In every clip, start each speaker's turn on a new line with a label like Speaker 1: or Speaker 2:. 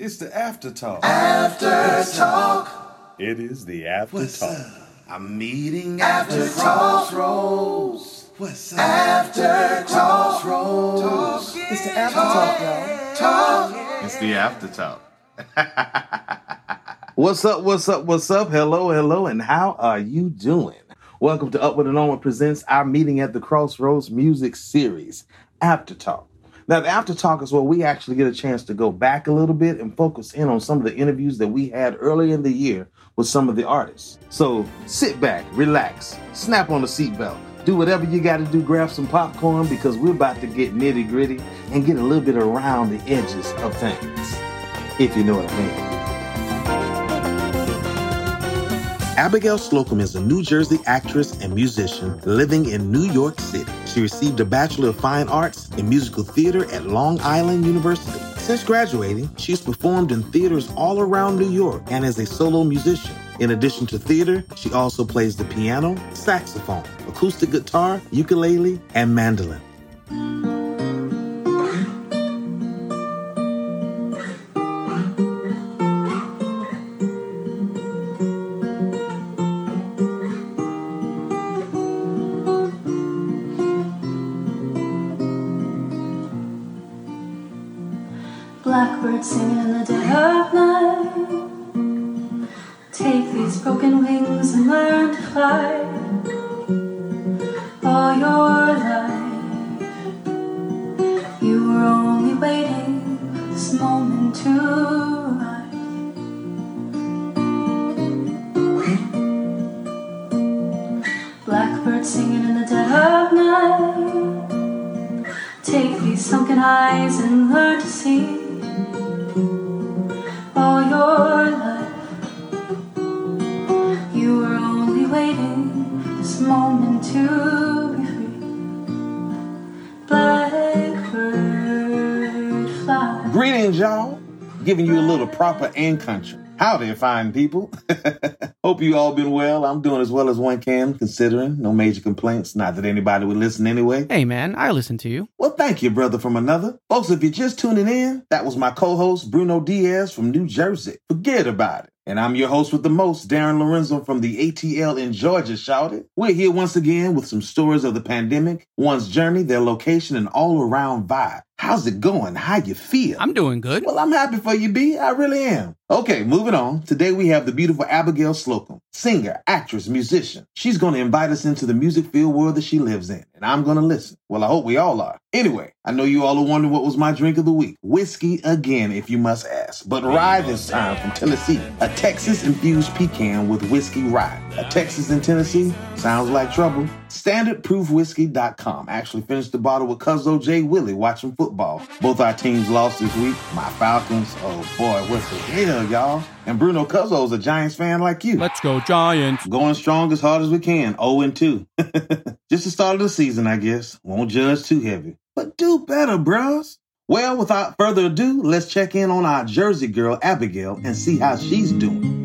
Speaker 1: It's the after talk.
Speaker 2: After talk.
Speaker 1: It is the after
Speaker 2: What's
Speaker 1: talk.
Speaker 2: up? I'm meeting after crossroads. What's up? After crossroads.
Speaker 3: It's the after talk, y'all.
Speaker 2: Talk.
Speaker 1: It's the after talk. what's up? What's up? What's up? Hello, hello, and how are you doing? Welcome to Upward and Onward presents our meeting at the Crossroads music series, After Talk. Now, the After Talk is where we actually get a chance to go back a little bit and focus in on some of the interviews that we had earlier in the year with some of the artists. So sit back, relax, snap on the seatbelt, do whatever you got to do, grab some popcorn because we're about to get nitty gritty and get a little bit around the edges of things, if you know what I mean. Abigail Slocum is a New Jersey actress and musician living in New York City. She received a Bachelor of Fine Arts in Musical Theater at Long Island University. Since graduating, she's performed in theaters all around New York and as a solo musician. In addition to theater, she also plays the piano, saxophone, acoustic guitar, ukulele, and mandolin.
Speaker 4: Take these sunken eyes and learn to see all your life. You were only waiting this moment to be free. Blackbird fly.
Speaker 1: Greetings, y'all. Giving you a little proper and country. Howdy, fine people. Hope you all been well. I'm doing as well as one can, considering no major complaints. Not that anybody would listen anyway.
Speaker 5: Hey man, I listen to you.
Speaker 1: Well, thank you, brother from another. Folks, if you're just tuning in, that was my co-host Bruno Diaz from New Jersey. Forget about it. And I'm your host with the most, Darren Lorenzo from the ATL in Georgia, shouted. We're here once again with some stories of the pandemic, one's journey, their location, and all around vibe. How's it going? How you feel?
Speaker 5: I'm doing good.
Speaker 1: Well, I'm happy for you, B. I really am. Okay, moving on. Today we have the beautiful Abigail Slocum, singer, actress, musician. She's going to invite us into the music field world that she lives in, and I'm going to listen. Well, I hope we all are. Anyway, I know you all are wondering what was my drink of the week. Whiskey again, if you must ask. But rye this time from Tennessee. A Texas infused pecan with whiskey rye. A Texas in Tennessee? Sounds like trouble. StandardProofWhiskey.com. Actually finished the bottle with Cuzzo J. Willie watching football. Both our teams lost this week. My Falcons. Oh boy, what the hell, y'all? And Bruno Cuzzo's a Giants fan like you.
Speaker 5: Let's go Giants.
Speaker 1: Going strong as hard as we can. 0 and 2. Just the start of the season, I guess. Won't judge too heavy. But do better, bros. Well, without further ado, let's check in on our Jersey girl, Abigail, and see how she's doing.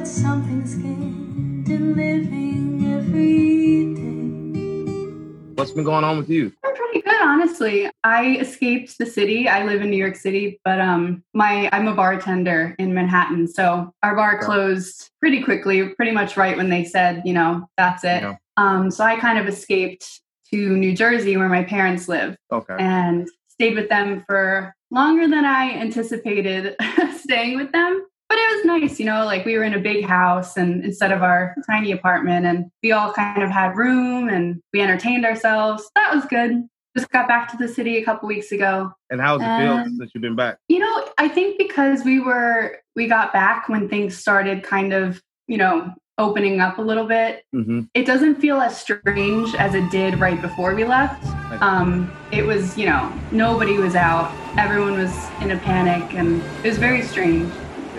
Speaker 4: But something's gained in living every day.
Speaker 1: What's been going on with you?
Speaker 6: I'm pretty good, honestly. I escaped the city. I live in New York City, but um, my I'm a bartender in Manhattan, so our bar
Speaker 1: Okay.
Speaker 6: closed pretty quickly, pretty much right when they said, you know, that's it.
Speaker 1: Yeah.
Speaker 6: Um, so I kind of escaped to New Jersey, where my parents live,
Speaker 1: Okay.
Speaker 6: and stayed with them for longer than I anticipated staying with them. But it was nice, you know, like we were in a big house and instead of our tiny apartment, and we all kind of had room and we entertained ourselves. That was good. Just got back to the city a couple weeks ago.
Speaker 7: And how's it feel
Speaker 6: Um,
Speaker 7: since you've been back?
Speaker 6: You know, I think because we were we got back when things started kind of, you know, opening up a little bit.
Speaker 4: hmm
Speaker 6: It doesn't feel as strange as it did right before we left. Um, it was, you know, nobody was out. Everyone was in a panic, and it was very strange.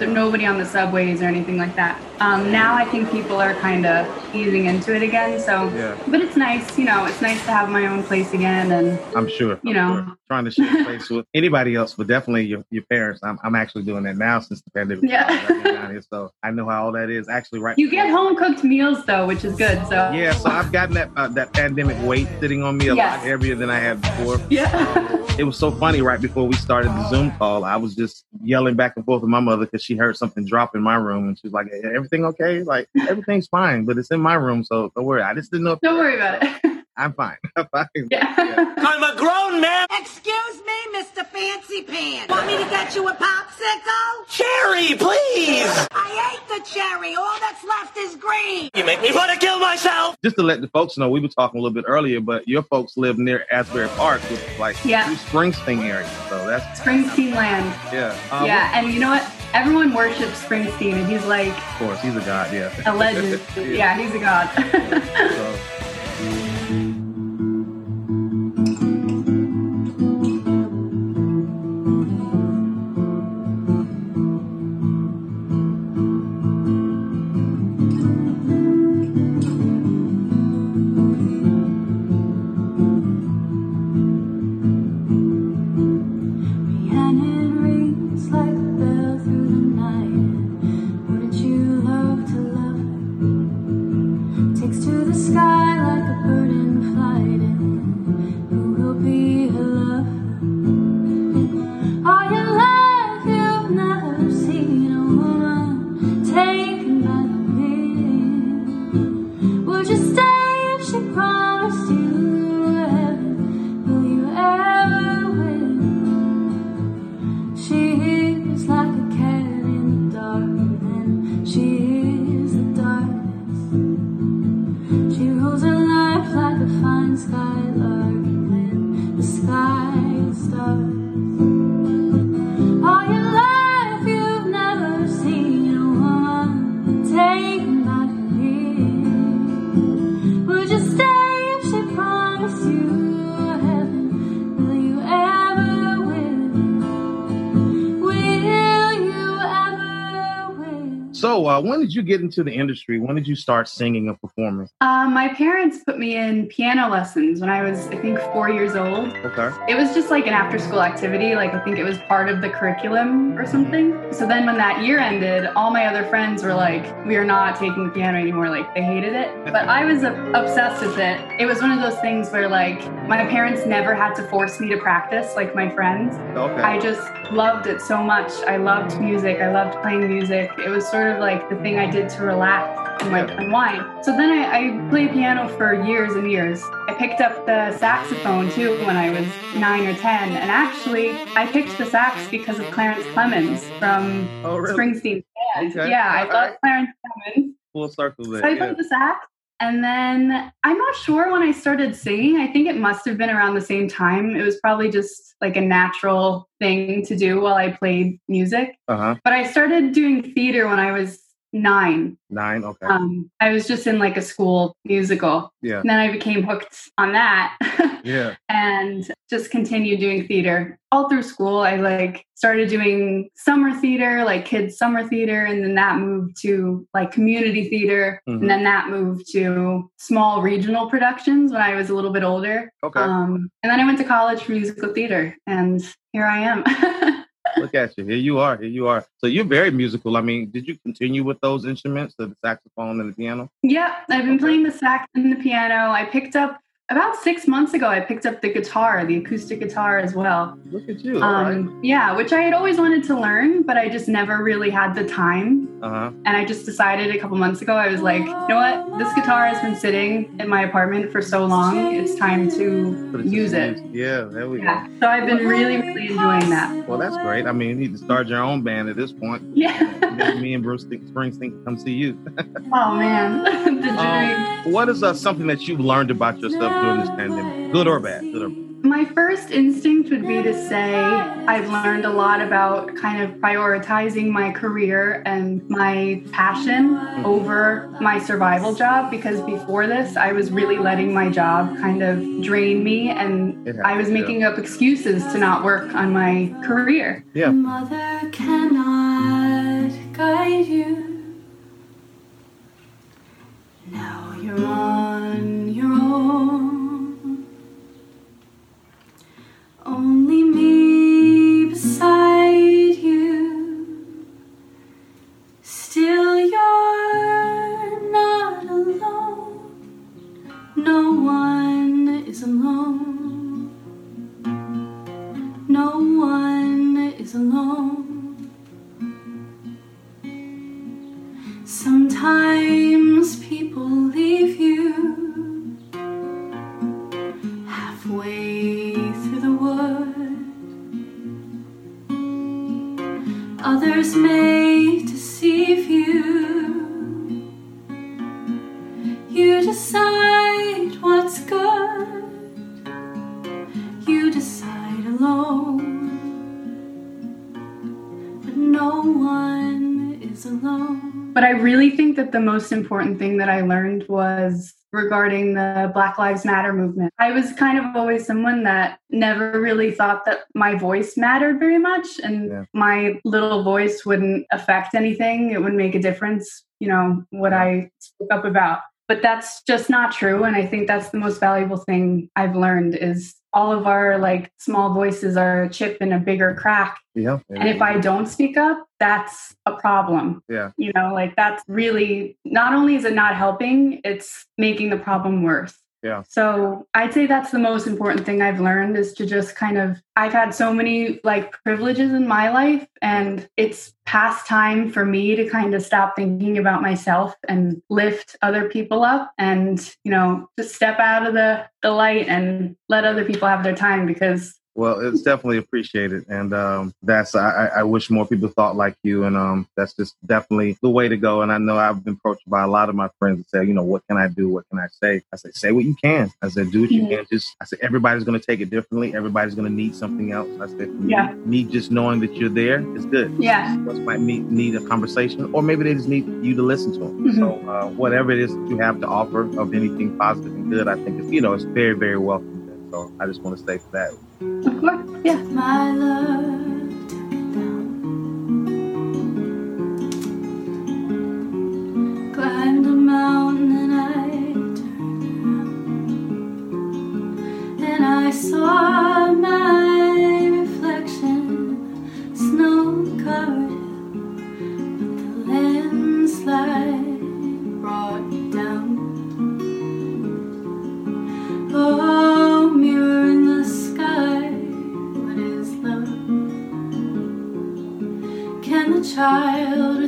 Speaker 6: Nobody on the subways or anything like that. Um, now I think people are kind of easing into it again. So,
Speaker 4: Yeah.
Speaker 6: but it's nice, you know, it's nice to have my own place again. And
Speaker 4: I'm sure.
Speaker 6: You
Speaker 4: I'm
Speaker 6: know.
Speaker 4: sure. trying to share a place with anybody else, but definitely your, your parents. I'm, I'm actually doing that now since the pandemic.
Speaker 6: Yeah.
Speaker 4: started. I've been down here, so I know how all that is. Actually, right.
Speaker 6: you get home cooked meals though, which is good. So
Speaker 4: Yeah, so I've gotten that uh, that pandemic weight sitting on me a
Speaker 6: Yes.
Speaker 4: lot heavier than I had before.
Speaker 6: yeah.
Speaker 4: It was so funny right before we started the Zoom call. I was just yelling back and forth with my mother because she heard something drop in my room, and she was like, "Everything okay? Like everything's fine, but it's in my room, so don't worry." I just didn't know. If
Speaker 6: Don't worry about it.
Speaker 4: I'm fine. I'm fine.
Speaker 6: yeah.
Speaker 2: I'm a grown man.
Speaker 7: Excuse me, Mr. Fancy Pants. Want me to get you a popsicle?
Speaker 2: Cherry, please.
Speaker 7: I ate the cherry. All that's left is green.
Speaker 2: You make me want to kill myself.
Speaker 4: Just to let the folks know, we were talking a little bit earlier, but your folks live near Asbury Park, which is like
Speaker 6: Yeah.
Speaker 4: Springsteen area. So that's
Speaker 6: Springsteen land.
Speaker 4: yeah. Um,
Speaker 6: yeah, and you know what? Everyone worships Springsteen, and he's like
Speaker 4: Of course, he's a god. Yeah.
Speaker 6: a legend. yeah, he's a god.
Speaker 4: So, when did you get into the industry? When did you start singing and performing?
Speaker 6: Uh, my parents put me in piano lessons when I was, I think, four years old.
Speaker 4: Okay.
Speaker 6: It was just like an after school activity. Like, I think it was part of the curriculum or something. So then when that year ended, all my other friends were like, we are not taking the piano anymore. Like, they hated it. But I was obsessed with it. It was one of those things where, like, my parents never had to force me to practice like my friends.
Speaker 4: Okay.
Speaker 6: I just loved it so much. I loved music. I loved playing music. It was sort of like the thing I did to relax and like unwind. So then I, I played piano for years and years. I picked up the saxophone too when I was nine or ten. And actually, I picked the sax because of Clarence Clemons from
Speaker 4: oh, really?
Speaker 6: Springsteen. band.
Speaker 4: Okay.
Speaker 6: Yeah, I
Speaker 4: All
Speaker 6: love
Speaker 4: right.
Speaker 6: Clarence Clemons.
Speaker 4: Full circle there.
Speaker 6: So I
Speaker 4: yeah.
Speaker 6: played the sax. And then I'm not sure when I started singing. I think it must have been around the same time. It was probably just like a natural thing to do while I played music.
Speaker 4: Uh-huh.
Speaker 6: But I started doing theater when I was nine.
Speaker 4: Nine. Okay.
Speaker 6: Um, I was just in like a school musical.
Speaker 4: yeah.
Speaker 6: And then I became hooked on that.
Speaker 4: Yeah.
Speaker 6: and just continued doing theater all through school i like started doing summer theater like kids summer theater and then that moved to like community theater
Speaker 4: Mhm.
Speaker 6: and then that moved to small regional productions when i was a little bit older
Speaker 4: Okay.
Speaker 6: um, and then i went to college for musical theater and here i am
Speaker 4: Look at you. Here you are. Here you are. So you're very musical. I mean, did you continue with those instruments, the saxophone and the piano?
Speaker 6: yeah i've been playing the sax and the piano i picked up about six months ago i picked up the guitar the acoustic guitar as well
Speaker 4: Look at you. All right.
Speaker 6: Um, Yeah, which I had always wanted to learn, but I just never really had the time.
Speaker 4: Uh-huh.
Speaker 6: And I just decided a couple months ago, I was like, you know what? This guitar has been sitting in my apartment for so long. It's time to
Speaker 4: Put
Speaker 6: use it.
Speaker 4: Yeah, there we
Speaker 6: Yeah. So I've been really, really enjoying that.
Speaker 4: Well, that's great. I mean, you need to start your own band at this point.
Speaker 6: Yeah.
Speaker 4: Me and Bruce Springsteen can come see you.
Speaker 6: oh man, the dream.
Speaker 4: Um, what is uh, something that you've learned about yourself during this pandemic, good or bad? Good or bad?
Speaker 6: My first instinct would be to say I've learned a lot about kind of prioritizing my career and my passion over my survival job because before this, I was really letting my job kind of drain me and
Speaker 1: It
Speaker 6: I was
Speaker 1: happens, yeah.
Speaker 6: making up excuses to not work on my career.
Speaker 1: Yeah.
Speaker 4: Mother cannot guide you. Now you're on Sometimes people
Speaker 6: that the most important thing that I learned was regarding the Black Lives Matter movement. I was kind of always someone that never really thought that my voice mattered very much and
Speaker 1: Yeah.
Speaker 6: my little voice wouldn't affect anything. It wouldn't make a difference, you know, what I spoke up about. But that's just not true. And I think that's the most valuable thing I've learned is all of our like small voices are a chip in a bigger crack.
Speaker 1: Yeah.
Speaker 6: And if I don't speak up, that's a problem
Speaker 1: yeah.
Speaker 6: you know like that's really not only is it not helping it's making the problem worse
Speaker 1: Yeah.
Speaker 6: so i'd say that's the most important thing i've learned is to just kind of i've had so many like privileges in my life and it's past time for me to kind of stop thinking about myself and lift other people up and you know just step out of the the light and let other people have their time because
Speaker 1: Well, it's definitely appreciated, and um, that's I, I wish more people thought like you, and um, that's just definitely the way to go. And I know I've been approached by a lot of my friends that say, you know, what can I do? What can I say? I say, say what you can. I said, do what you
Speaker 6: Mhm.
Speaker 1: can. Just I said, everybody's going to take it differently. Everybody's going to need something else. I said, for me, me just knowing that you're there is good.
Speaker 6: yeah
Speaker 1: Just might need, need a conversation, or maybe they just need you to listen to them.
Speaker 6: Mhm.
Speaker 1: So uh, whatever it is that you have to offer of anything positive and good, I think it's you know it's very very welcome. So I just want to say for that.
Speaker 6: Course yeah.
Speaker 4: My love child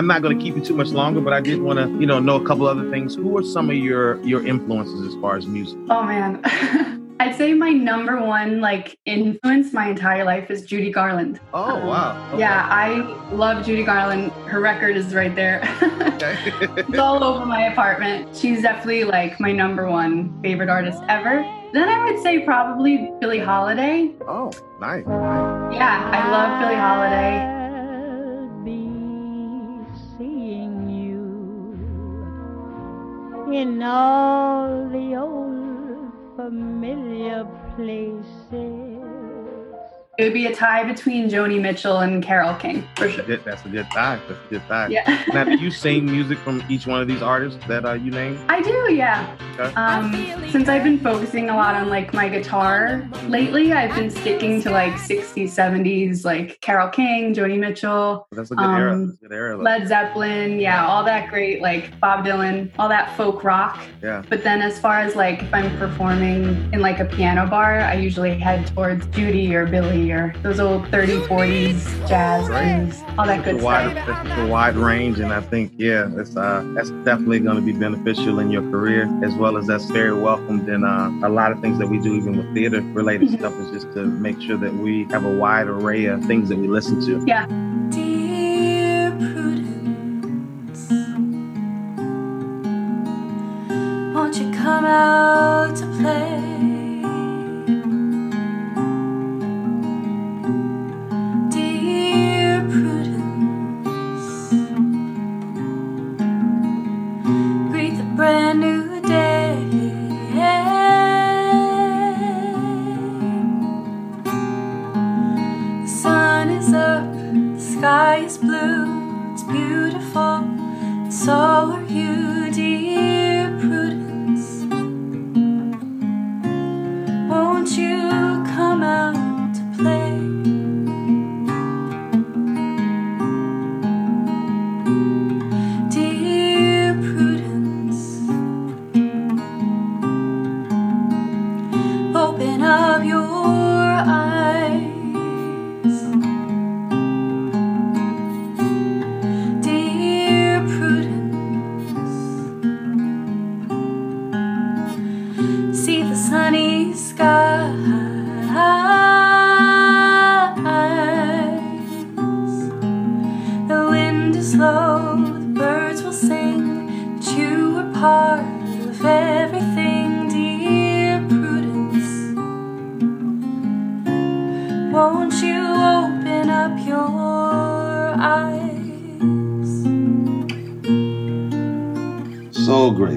Speaker 4: I'm
Speaker 1: not going to keep you too much longer, but I did want to, you know, know a couple other things. Who are some of your your influences as far as music?
Speaker 6: Oh man. I'd say my number one like influence my entire life is Judy Garland.
Speaker 1: Oh
Speaker 6: Um,
Speaker 1: wow! Okay.
Speaker 6: Yeah, I love Judy Garland. Her record is right there. It's all over my apartment. She's definitely like my number one favorite artist ever. Then I would say probably Billie Holiday.
Speaker 1: oh, nice. nice.
Speaker 6: Yeah, I love Billie Holiday.
Speaker 3: In all the old familiar places.
Speaker 6: It would be a tie between Joni Mitchell and Carole King for sure.
Speaker 1: Good- That's a good tie. That's a good tie.
Speaker 6: Yeah.
Speaker 1: Now, do you sing music from each one of these artists that uh, you named?
Speaker 6: I do, yeah.
Speaker 1: Okay.
Speaker 6: Um, since I've been focusing a lot on like my guitar lately, I've been sticking to like 60s, 70s, like Carole King, Joni Mitchell,
Speaker 1: That's a good era.
Speaker 6: Um,
Speaker 1: That's a good era.
Speaker 6: Led Zeppelin, yeah, all that great, like Bob Dylan, all that folk rock.
Speaker 1: Yeah.
Speaker 6: But then as far as like if I'm performing in like a piano bar, I usually head towards Judy or Billie or those old 30s, 40s jazz things, all that good
Speaker 1: It's a wide,
Speaker 6: stuff.
Speaker 1: it's a wide range, and I think yeah, it's uh, that's definitely going to be beneficial in your career, as well as that's very welcomed in uh, a lot of things that we do, even with theater related
Speaker 6: Mhm.
Speaker 1: stuff, is just to make sure that we have a wide array of things that we listen to.
Speaker 4: Dear blue, it's beautiful, so are you, dear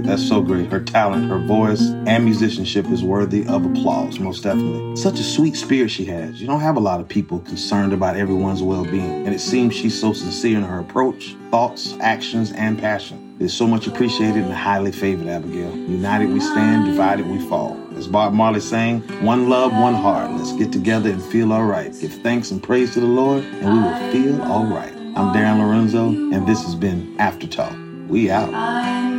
Speaker 1: That's so great. Her talent, her voice, and musicianship is worthy of applause, most definitely. Such a sweet spirit she has. You don't have a lot of people concerned about everyone's well being, and it seems she's so sincere in her approach, thoughts, actions, and passion. It is so much appreciated and highly favored, Abigail. United we stand, divided we fall. As Bob Marley sang, one love, one heart. Let's get together and feel all right. Give thanks and praise to the Lord, and we will feel all right. I'm Darren Lorenzo, and this has been After Talk. We out.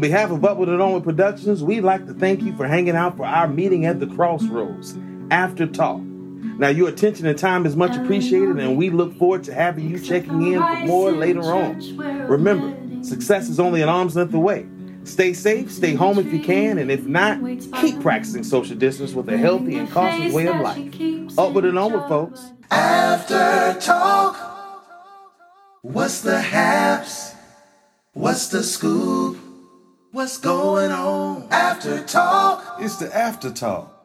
Speaker 1: On behalf of up Upward and Onward Productions, we'd like to thank you for hanging out for our meeting at the Crossroads After Talk. Now, your attention and time is much appreciated, and we look forward to having you checking in for more later on. Remember, success is only an arm's length away. Stay safe, stay home if you can, and if not, keep practicing social distance with a healthy and cautious way of life. up Upward and onward, folks. After Talk. What's the haps? What's the scoop? What's going on? After Talk. It's the After Talk.